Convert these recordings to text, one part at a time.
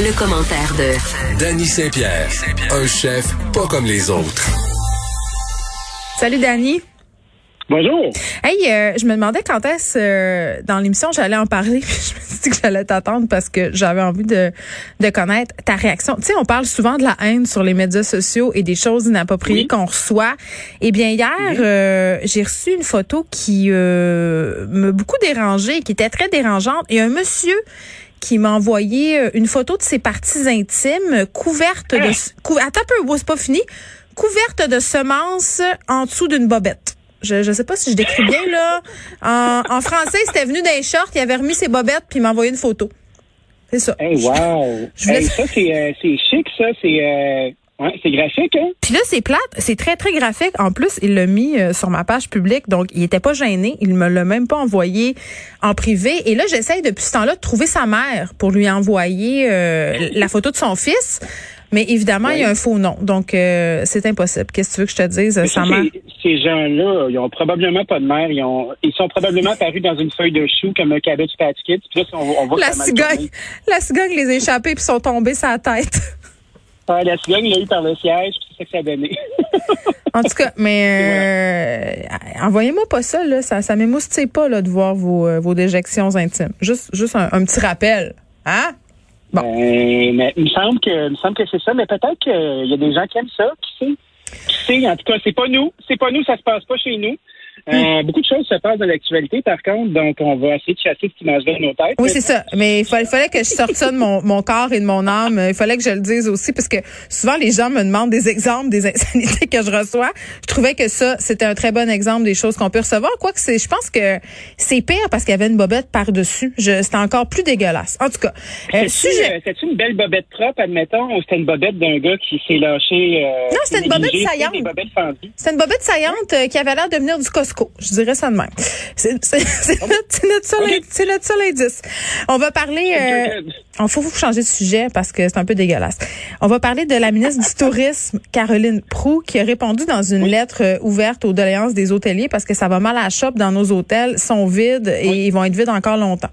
Le, commentaire de Danny Saint-Pierre, un chef pas comme les autres. Salut Danny. Bonjour. Hey, euh, je me demandais quand est-ce euh, dans l'émission j'allais en parler. Puis je me suis dit que j'allais t'attendre parce que j'avais envie de, de connaître ta réaction. Tu sais, on parle souvent de la haine sur les médias sociaux et des choses inappropriées qu'on reçoit. Eh bien, hier, euh, j'ai reçu une photo qui m'a beaucoup dérangée, qui était très dérangeante. Et un monsieur qui m'a envoyé une photo de ses parties intimes couvertes de... Cou Attends un peu, c'est pas fini. Couverte de semences en dessous d'une bobette. Je je sais pas si je décris bien là. En, en français, c'était venu d'un short, il avait remis ses bobettes puis il m'a envoyé une photo. C'est ça. Hey, wow. Je voulais- Hey, ça, c'est euh, chic, ça. C'est euh, ouais, c'est graphique, hein? Puis là, c'est plate, c'est très très graphique. En plus, il l'a mis euh, sur ma page publique, donc il était pas gêné, il me l'a même pas envoyé en privé. Et là, j'essaye depuis ce temps-là de trouver sa mère pour lui envoyer euh, la photo de son fils. Mais évidemment, il y a un faux nom, donc euh, c'est impossible. Qu'est-ce que tu veux que je te dise, sa mère? ces- gens-là, ils ont probablement pas de mère. Ils, ont, ils sont probablement apparus dans une feuille de chou comme un cabbage patch kids. Puis là, on, on voit que La cigogne, la cigogne les a échappés puis sont tombés la tête. Ah, la cigogne, l'a eu par le siège. puis C'est ça que ça a donné. En tout cas, mais euh, envoyez-moi pas ça, là. Ça, ça m'émoustille pas là, de voir vos, euh, vos déjections intimes. Juste, juste un, un petit rappel. Hein? Bon. Euh, mais il me semble que, il me semble que c'est ça. Mais peut-être qu'il y a des gens qui aiment ça. Qui sait? Qui sait? En tout cas, c'est pas nous. C'est pas nous. Ça se passe pas chez nous. Euh, Beaucoup de choses se passent dans l'actualité, par contre. Donc, on va essayer de chasser cette image-là de nos têtes. Oui, c'est ça. Mais il fallait, fallait que je sorte ça de mon, mon corps et de mon âme. Il fallait que je le dise aussi, parce que souvent, les gens me demandent des exemples des insanités que je reçois. Je trouvais que ça, c'était un très bon exemple des choses qu'on peut recevoir. Quoique, c'est, je pense que c'est pire parce qu'il y avait une bobette par-dessus. Je, c'était encore plus dégueulasse. En tout cas, euh, sujet. euh, C'est-tu une belle bobette propre, admettons, ou c'était une bobette d'un gars qui s'est lâché? euh, Non, c'était une bobette négligé, saillante. C'est une bobette saillante euh, qui avait l'air de venir du Costco. Je dirais ça de même. C'est notre, seul, Ok. c'est notre seul indice. On va parler. Euh, on faut, faut changer de sujet parce que c'est un peu dégueulasse. On va parler de la ministre du Tourisme, Caroline Prou, qui a répondu dans une lettre euh, ouverte aux doléances des hôteliers parce que ça va mal à la shop dans nos hôtels, sont vides et ils vont être vides encore longtemps.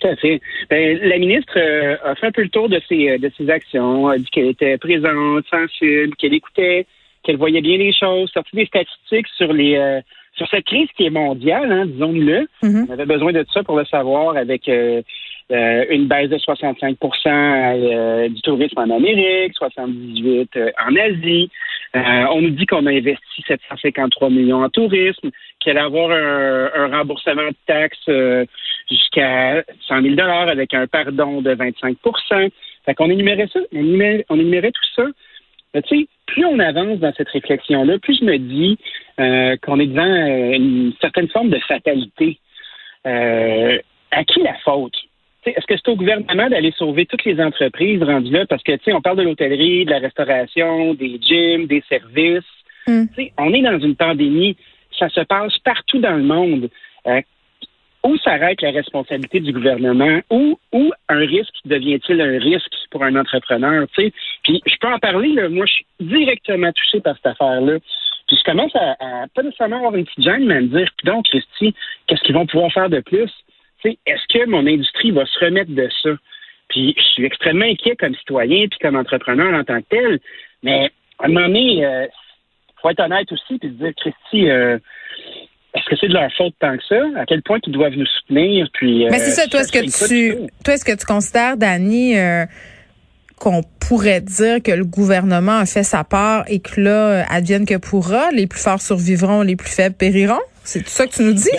Tout à fait. Ben, la ministre euh, a fait un peu le tour de ses, euh, de ses actions, a dit qu'elle était présente, sensible, qu'elle écoutait, qu'elle voyait bien les choses, sorti des statistiques sur les euh, sur cette crise qui est mondiale, hein, disons-le. Mhm. On avait besoin de ça pour le savoir avec euh, euh, une baisse de 65% euh, du tourisme en Amérique, 78 euh, en Asie. Euh, on nous dit qu'on a investi 753 millions en tourisme, qu'il allait avoir un, un remboursement de taxes euh, jusqu'à 100 000 avec un pardon de 25% Fait qu'on énumérait ça, on énumérait, on énumérait tout ça. Mais tu sais, plus on avance dans cette réflexion-là, plus je me dis euh, qu'on est devant euh, une certaine forme de fatalité. Euh, à qui la faute? Est-ce que c'est au gouvernement d'aller sauver toutes les entreprises rendues là? Parce que, tu sais, on parle de l'hôtellerie, de la restauration, des gyms, des services. Mm. Sais, on est dans une pandémie. Ça se passe partout dans le monde. Euh, où s'arrête la responsabilité du gouvernement? Où, où un risque devient-il un risque pour un entrepreneur? Tu sais? Puis je peux en parler, là. moi je suis directement touché par cette affaire-là. Puis je commence à, à pas nécessairement avoir une petite gêne, mais à me dire, donc, Christy, qu'est-ce qu'ils vont pouvoir faire de plus? Est-ce que mon industrie va se remettre de ça? Puis je suis extrêmement inquiet comme citoyen puis comme entrepreneur en tant que tel. Mais à un moment donné, euh, faut être honnête aussi puis se dire, Christy, euh, est-ce que c'est de leur faute tant que ça? À quel point ils doivent nous soutenir? Puis, Mais euh, c'est ça, toi, est-ce que tu, toi, est-ce que tu considères, Dani, euh, qu'on pourrait dire que le gouvernement a fait sa part et que là, euh, advienne que pourra, les plus forts survivront, les plus faibles périront? C'est tout ça que tu nous dis?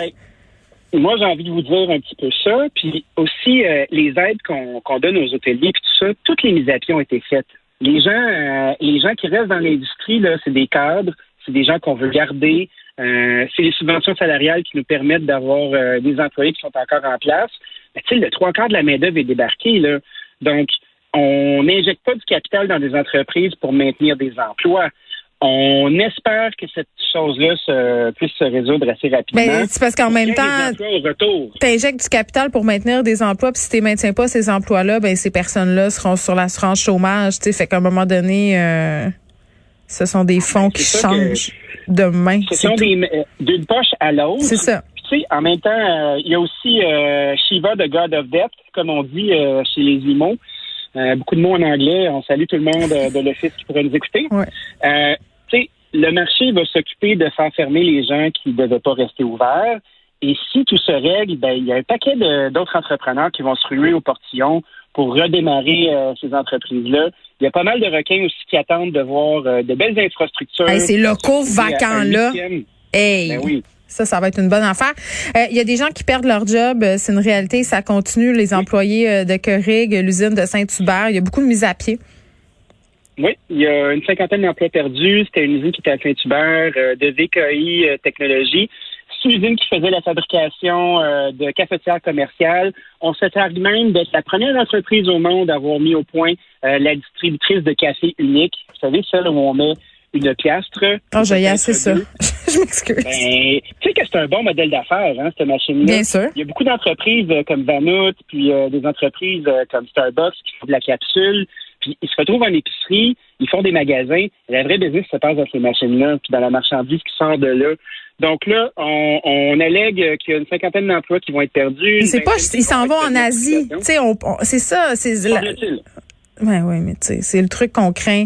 Ben, moi, j'ai envie de vous dire un petit peu ça. Puis aussi, euh, les aides qu'on donne aux hôteliers, puis tout ça, toutes les mises à pied ont été faites. Les gens, euh, les gens qui restent dans l'industrie, là, c'est des cadres, c'est des gens qu'on veut garder. Euh, c'est les subventions salariales qui nous permettent d'avoir euh, des employés qui sont encore en place. Ben, tu sais, le trois quarts de la main-d'œuvre est débarqué, là. Donc, on n'injecte pas du capital dans des entreprises pour maintenir des emplois. On espère que cette chose-là se, puisse se résoudre assez rapidement. Mais c'est parce qu'en même temps, tu injectes du capital pour maintenir des emplois, puis si tu maintiens pas ces emplois-là, ben ces personnes-là seront sur l'assurance chômage. Tu sais, fait qu'à un moment donné, euh, ce sont des fonds qui changent de main. Ce sont des euh, d'une poche à l'autre. C'est ça. tu sais, en même temps, euh, il y a aussi Shiva, the God of Death, comme on dit chez les IMO. beaucoup de mots en anglais. On salue tout le monde de l'office qui pourrait nous écouter. Ouais le marché va s'occuper de faire fermer les gens qui ne devaient pas rester ouverts. Et si tout se règle, ben, il y a un paquet d'autres entrepreneurs qui vont se ruer au portillon pour redémarrer euh, ces entreprises-là. Il y a pas mal de requins aussi qui attendent de voir euh, de belles infrastructures. Hey, ces locaux vacants-là. Hey. Ben oui. Ça, ça va être une bonne affaire. Euh, il y a des gens qui perdent leur job. C'est une réalité. Ça continue. Les employés de Corrig, l'usine de Saint-Hubert, il y a beaucoup de mise à pied. Oui, il y a une cinquantaine d'emplois perdus. C'était une usine qui était à Saint-Hubert, euh, de VKI euh, Technologies. Une usine qui faisait la fabrication euh, de cafetières commerciales. On se targue même d'être la première entreprise au monde à avoir mis au point la distributrice de café unique. Vous savez, celle où on met une piastre. Oh, j'ai assez ça. Je m'excuse. Ben, tu sais que c'est un bon modèle d'affaires, hein, cette machine-là. Bien sûr. Il y a beaucoup d'entreprises comme Vanout, puis des entreprises comme Starbucks qui font de la capsule. Puis ils se retrouvent en épicerie, ils font des magasins. La vraie business se passe dans ces machines-là, puis dans la marchandise qui sort de là. Donc là, on, on allègue qu'il y a une cinquantaine d'emplois qui vont être perdus. C'est pas, ils s'en vont en Asie. Tu sais, c'est ça. C'est oui, oui, mais tu sais, c'est le truc qu'on craint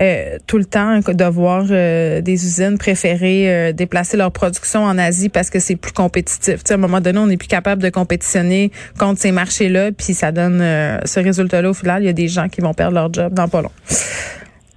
euh, tout le temps, de voir euh, des usines préférer euh, déplacer leur production en Asie parce que c'est plus compétitif. Tu sais, à un moment donné, on n'est plus capable de compétitionner contre ces marchés-là, puis ça donne ce résultat-là au final. Il y a des gens qui vont perdre leur job dans pas long.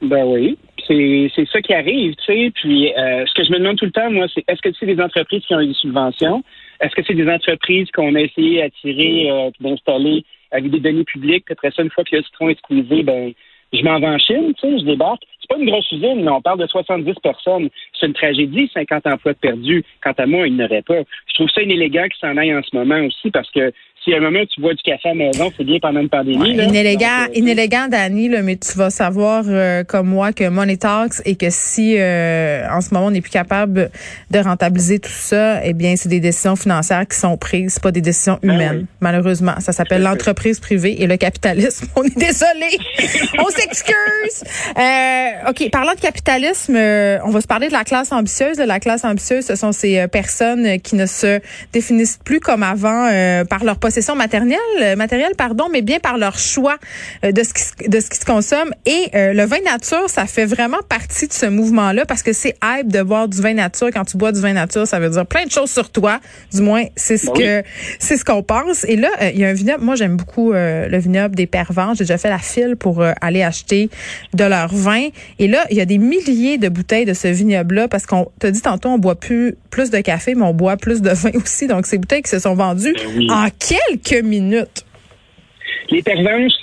Ben oui. C'est, ça qui arrive, tu sais. Puis ce que je me demande tout le temps, moi, c'est est-ce que c'est des entreprises qui ont eu des subventions? Est-ce que c'est des entreprises qu'on a essayé d'attirer, d'installer avec des données publiques. Puis après ça, une fois que le citron est squeezé, ben, je m'en vais en Chine, tu sais, je débarque. C'est pas une grosse usine, mais on parle de 70 personnes. C'est une tragédie, 50 emplois perdus. Quant à moi, il n'y aurait pas. Je trouve ça inélégant qu'ils s'en aille en ce moment aussi parce que si à un moment tu bois du café à la maison, c'est bien pendant une pandémie. Ouais, inélégant, euh, inélégant, Dani, mais tu vas savoir euh, comme moi que Money Talks et que si euh, en ce moment on n'est plus capable de rentabiliser tout ça, eh bien c'est des décisions financières qui sont prises, pas des décisions ben humaines. Malheureusement, ça s'appelle l'entreprise privée et le capitalisme. On est désolé, on s'excuse. ok, parlant de capitalisme, on va se parler de la classe ambitieuse. La classe ambitieuse, ce sont ces personnes qui ne se définissent plus comme avant par leur possibilité possession matérielle, euh, matérielle pardon, mais bien par leur choix euh, de ce qui, de ce qui se consomme. Et euh, le vin nature, ça fait vraiment partie de ce mouvement-là parce que c'est hype de boire du vin nature. Quand tu bois du vin nature, ça veut dire plein de choses sur toi. Du moins, c'est ce ben que c'est ce qu'on pense. Et là, il y a un vignoble. Moi, j'aime beaucoup le vignoble des Pervents. J'ai déjà fait la file pour aller acheter de leur vin. Et là, il y a des milliers de bouteilles de ce vignoble-là parce qu'on te dit tantôt, on boit plus plus de café, mais on boit plus de vin aussi. Donc, ces bouteilles qui se sont vendues ben en quelques minutes. Les pervenches,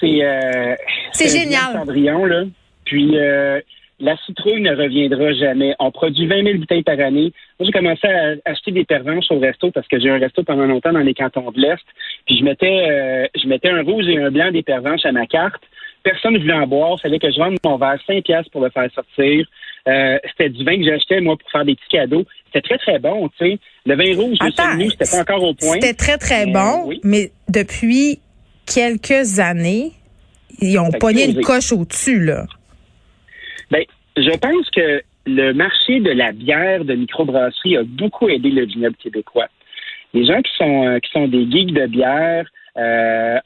c'est... Euh, c'est génial. Cendrillon, là. Puis... Euh, la citrouille ne reviendra jamais. On produit 20 000 bouteilles par année. Moi, j'ai commencé à acheter des pervenches au resto parce que j'ai un resto pendant longtemps dans les cantons de l'Est. Puis je mettais, euh, je mettais un rouge et un blanc des pervenches à ma carte. Personne ne voulait en boire. Il fallait que je vende mon verre 5 piastres pour le faire sortir. Euh, c'était du vin que j'achetais, moi, pour faire des petits cadeaux. C'était très, très bon, tu sais. Le vin rouge, nous, c'était pas encore au point. C'était très, très euh, bon, mais depuis quelques années, ils ont pogné une coche au-dessus, là. Ben, je pense que le marché de la bière de microbrasserie a beaucoup aidé le vignoble québécois. Les gens qui sont, euh, qui sont des geeks de bière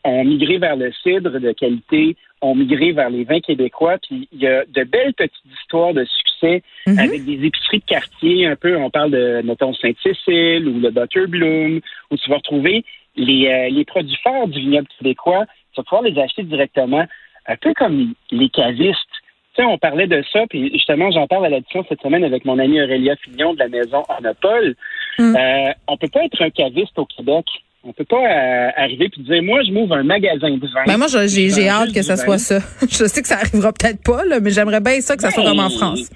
ont migré vers le cidre de qualité, ont migré vers les vins québécois. Puis il y a de belles petites histoires de succès mhm. avec des épiceries de quartier, un peu, on parle de, mettons, Sainte-Cécile ou le Butterbloom, où tu vas retrouver les, euh, les produits forts du vignoble québécois. Tu vas pouvoir les acheter directement, un peu comme les cavistes. Tu sais, on parlait de ça, puis justement, j'en parle à l'addition cette semaine avec mon ami Aurélia Fignon de la maison Anopole. Mhm. Euh, on peut pas être un caviste au Québec. On peut pas euh, arriver puis dire moi je m'ouvre un magasin de vin. Ben moi j'ai hâte que ça soit ça. je sais que ça arrivera peut-être pas là, mais j'aimerais bien ça que ça soit comme en France.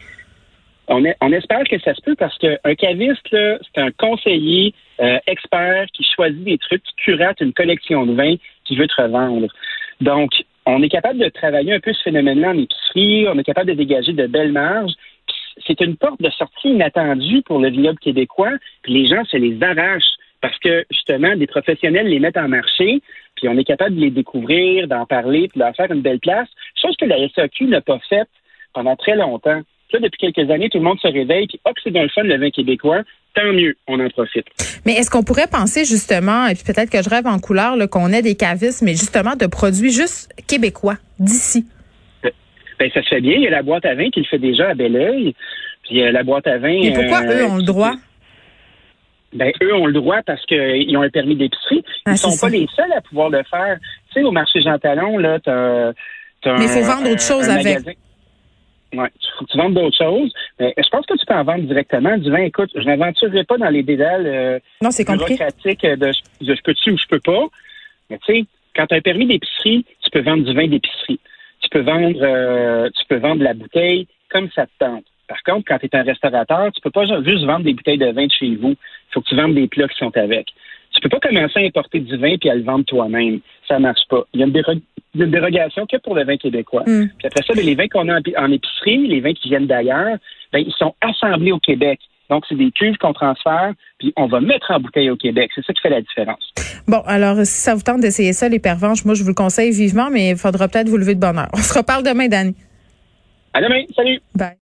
on, on espère que ça se peut parce qu'un caviste, c'est un conseiller euh, expert qui choisit des trucs, qui curate une collection de vins qui veut te revendre. Donc, on est capable de travailler un peu ce phénomène-là en épicerie, on est capable de dégager de belles marges. C'est une porte de sortie inattendue pour le vignoble québécois, puis les gens se les arrachent parce que justement, des professionnels les mettent en marché, puis on est capable de les découvrir, d'en parler, puis de leur faire une belle place. Chose que la SAQ n'a pas faite pendant très longtemps. Là, depuis quelques années, tout le monde se réveille, puis hop, c'est dans le fun le vin québécois. Tant mieux, on en profite. Mais est-ce qu'on pourrait penser justement, et puis peut-être que je rêve en couleur, qu'on ait des cavistes, mais justement de produits juste québécois, d'ici? Ben, ça se fait bien. Il y a la boîte à vin qui le fait déjà à bel oeil. Puis euh, la boîte à vin. Mais pourquoi eux ont le droit? Ben, eux ont le droit parce qu'ils ont un permis d'épicerie. Ils ne ah, sont pas les seuls à pouvoir le faire. Tu sais, au marché Jean Talon, là, t'as, Mais il faut vendre autre chose avec. Faut que tu vendes d'autres choses. Mais je pense que tu peux en vendre directement. Du vin, écoute, je n'aventurerai pas dans les dédales euh, non, c'est bureaucratiques de, de, je peux-tu ou je peux pas. Mais tu sais, quand tu as un permis d'épicerie, tu peux vendre du vin d'épicerie. Tu peux vendre euh, tu peux vendre la bouteille comme ça te tente. Par contre, quand tu es un restaurateur, tu peux pas juste vendre des bouteilles de vin de chez vous. Il faut que tu vendes des plats qui sont avec. Tu peux pas commencer à importer du vin puis à le vendre toi-même. Ça marche pas. Il y a une, dérogation que pour le vin québécois. Mm. Puis après ça, ben, les vins qu'on a en épicerie, les vins qui viennent d'ailleurs, ben, ils sont assemblés au Québec. Donc, c'est des cuves qu'on transfère, puis on va mettre en bouteille au Québec. C'est ça qui fait la différence. Bon, alors, si ça vous tente d'essayer ça, les pervenches, moi, je vous le conseille vivement, mais il faudra peut-être vous lever de bonheur. On se reparle demain, Danny. À demain. Salut. Bye.